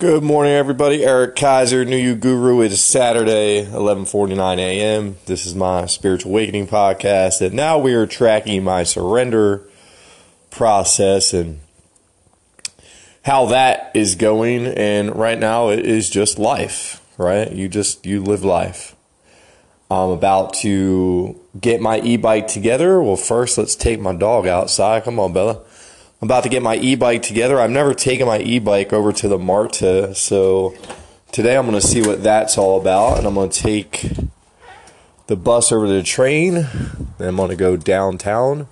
Good morning, everybody. Eric Kaiser, New You Guru. It is Saturday, 11:49 a.m. This is my spiritual awakening podcast, and now we are tracking my surrender process and how that is going. And right now, it is just life, right? You just you live life. I'm about to get my e-bike together. Well, first, let's take my dog outside. Come on, Bella. I'm about to get my e-bike together. I've never taken my e-bike over to the Marta, so today I'm going to see what that's all about, and I'm going to take the bus over to the train. Then I'm going to go downtown.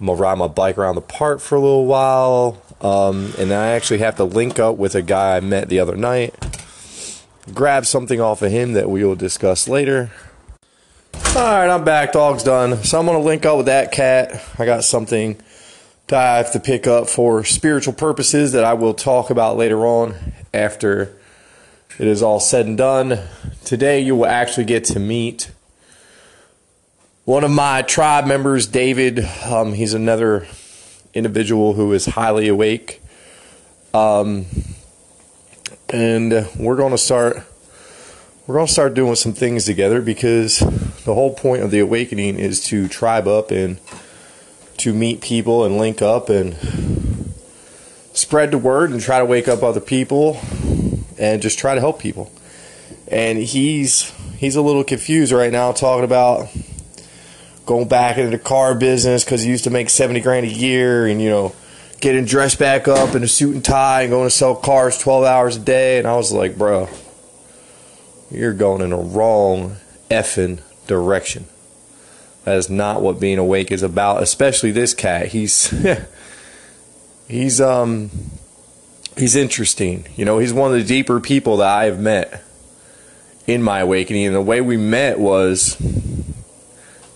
I'm going to ride my bike around the park for a little while, um, and I actually have to link up with a guy I met the other night. Grab something off of him that we will discuss later. All right, I'm back. Dog's done. So I'm going to link up with that cat. I got something that I have to pick up for spiritual purposes that I will talk about later on after it is all said and done. Today, you will actually get to meet one of my tribe members, David. Um, he's another individual who is highly awake. Um, and we're going to start we're going to start doing some things together because the whole point of the awakening is to tribe up and to meet people and link up and spread the word and try to wake up other people and just try to help people. And he's he's a little confused right now talking about going back into the car business because he used to make 70 grand a year and you know getting dressed back up in a suit and tie and going to sell cars 12 hours a day and i was like bro you're going in a wrong effing direction that is not what being awake is about, especially this cat. He's he's um he's interesting. You know, he's one of the deeper people that I have met in my awakening. And the way we met was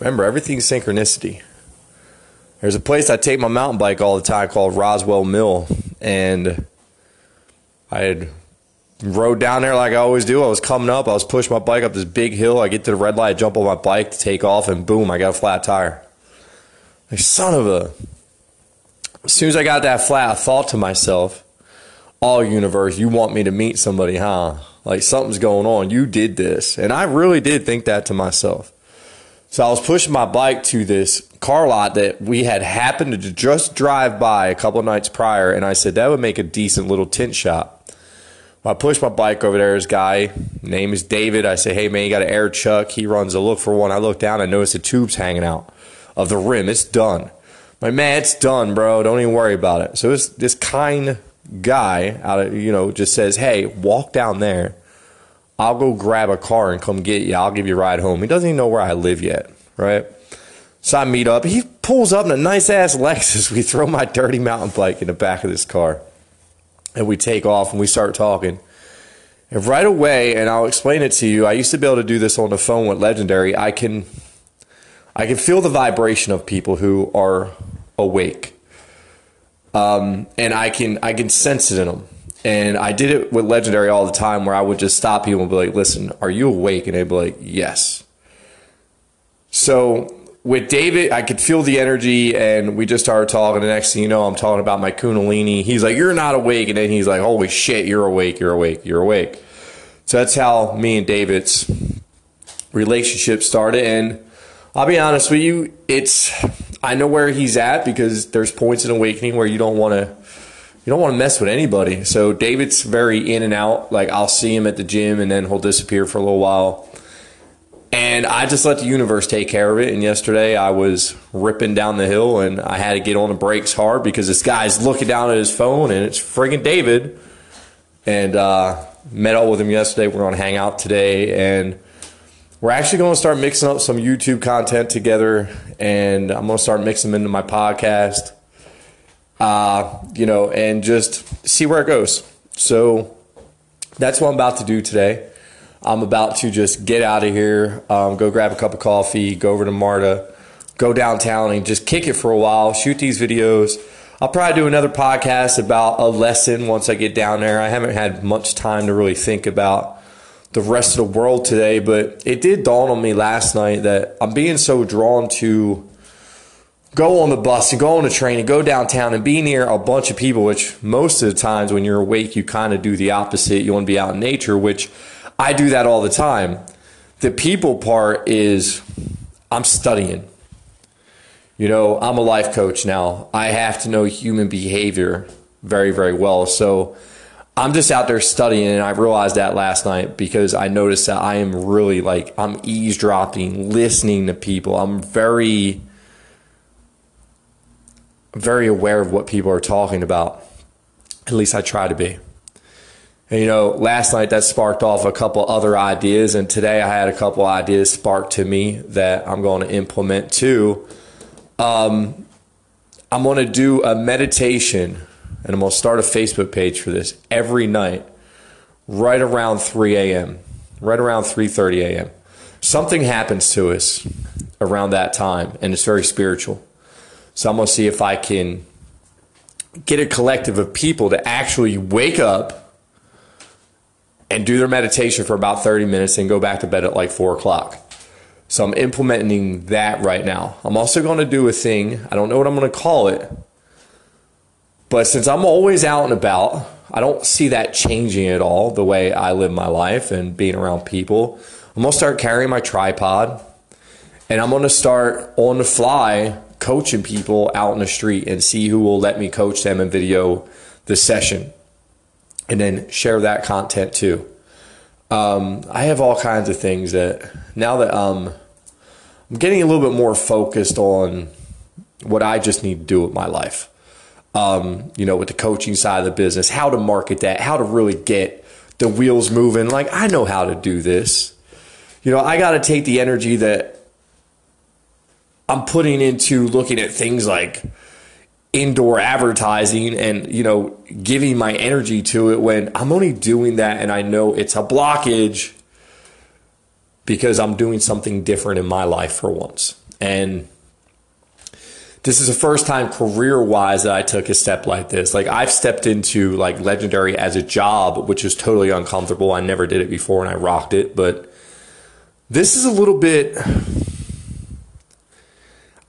remember everything's synchronicity. There's a place I take my mountain bike all the time called Roswell Mill, and I had rode down there like I always do. I was coming up, I was pushing my bike up this big hill. I get to the red light, jump on my bike to take off, and boom, I got a flat tire. Like, son of a. As soon as I got that flat, I thought to myself, all universe, you want me to meet somebody, huh? Like something's going on. You did this. And I really did think that to myself. So I was pushing my bike to this car lot that we had happened to just drive by a couple nights prior. And I said, that would make a decent little tint shop. I push my bike over there. This guy, name is David. I say, hey man, you got an air chuck. He runs a look for one. I look down. I notice the tube's hanging out of the rim. It's done. My man, it's done, bro. Don't even worry about it. So this this kind guy out of you know just says, hey, walk down there. I'll go grab a car and come get you. I'll give you a ride home. He doesn't even know where I live yet, right? So I meet up. He pulls up in a nice ass Lexus. We throw my dirty mountain bike in the back of this car and we take off and we start talking. And right away, and I'll explain it to you. I used to be able to do this on the phone with Legendary. I can, I can feel the vibration of people who are awake, um, and I can I can sense it in them. And I did it with Legendary all the time, where I would just stop people and be like, "Listen, are you awake?" And they'd be like, "Yes." So with David, I could feel the energy, and we just started talking. The next thing you know, I'm talking about my Kundalini. He's like, "You're not awake," and then he's like, "Holy shit, you're awake! You're awake! You're awake!" So that's how me and David's relationship started. And I'll be honest with you, it's I know where he's at because there's points in awakening where you don't want to you don't want to mess with anybody. So David's very in and out. Like I'll see him at the gym, and then he'll disappear for a little while and I just let the universe take care of it. And yesterday I was ripping down the hill and I had to get on the brakes hard because this guy's looking down at his phone and it's friggin' David. And uh, met up with him yesterday. We're going to hang out today. And we're actually going to start mixing up some YouTube content together. And I'm going to start mixing them into my podcast. Uh, you know, and just see where it goes. So that's what I'm about to do today. I'm about to just get out of here, um, go grab a cup of coffee, go over to Marta, go downtown and just kick it for a while, shoot these videos. I'll probably do another podcast about a lesson once I get down there. I haven't had much time to really think about the rest of the world today, but it did dawn on me last night that I'm being so drawn to go on the bus and go on the train and go downtown and be near a bunch of people, which most of the times when you're awake, you kind of do the opposite. You want to be out in nature, which I do that all the time. The people part is I'm studying. You know, I'm a life coach now. I have to know human behavior very, very well. So I'm just out there studying, and I realized that last night because I noticed that I am really like, I'm eavesdropping, listening to people. I'm very very aware of what people are talking about. At least I try to be. And, you know, last night that sparked off a couple other ideas, and today I had a couple ideas sparked to me that I'm going to implement too. Um, I'm going to do a meditation, and I'm going to start a Facebook page for this every night, right around 3 a.m., right around 3:30 a.m. Something happens to us around that time, and it's very spiritual. So I'm going to see if I can get a collective of people to actually wake up and do their meditation for about 30 minutes and go back to bed at like four o'clock. So I'm implementing that right now. I'm also going to do a thing. I don't know what I'm going to call it. But since I'm always out and about, I don't see that changing at all the way I live my life and being around people. I'm going to start carrying my tripod and I'm going to start on the fly coaching people out in the street and see who will let me coach them and video the session and then share that content too. Um, I have all kinds of things that now that um, I'm getting a little bit more focused on what I just need to do with my life. Um, you know, with the coaching side of the business, how to market that, how to really get the wheels moving. Like, I know how to do this. You know, I got to take the energy that I'm putting into looking at things like indoor advertising and you know giving my energy to it when I'm only doing that and I know it's a blockage because I'm doing something different in my life for once. And this is the first time career wise that I took a step like this. Like I've stepped into like legendary as a job, which is totally uncomfortable. I never did it before and I rocked it, but this is a little bit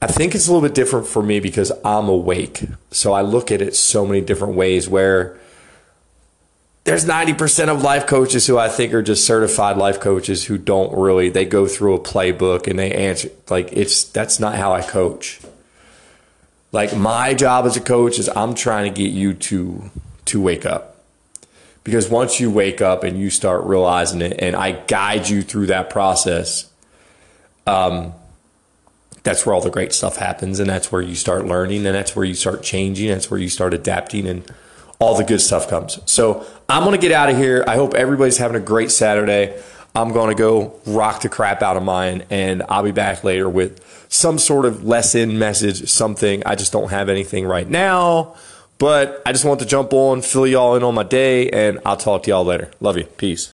I think it's a little bit different for me because I'm awake. So I look at it so many different ways where there's 90% of life coaches who I think are just certified life coaches who don't really they go through a playbook and they answer like it's that's not how I coach. Like my job as a coach is I'm trying to get you to to wake up. Because once you wake up and you start realizing it and I guide you through that process um that's where all the great stuff happens and that's where you start learning and that's where you start changing and that's where you start adapting and all the good stuff comes. So i'm going to get out of here. I hope everybody's having a great saturday. I'm going to go rock the crap out of mine and i'll be back later with some sort of lesson message something. I just don't have anything right now but i just want to jump on fill y'all in on my day and i'll talk to y'all later. Love you. Peace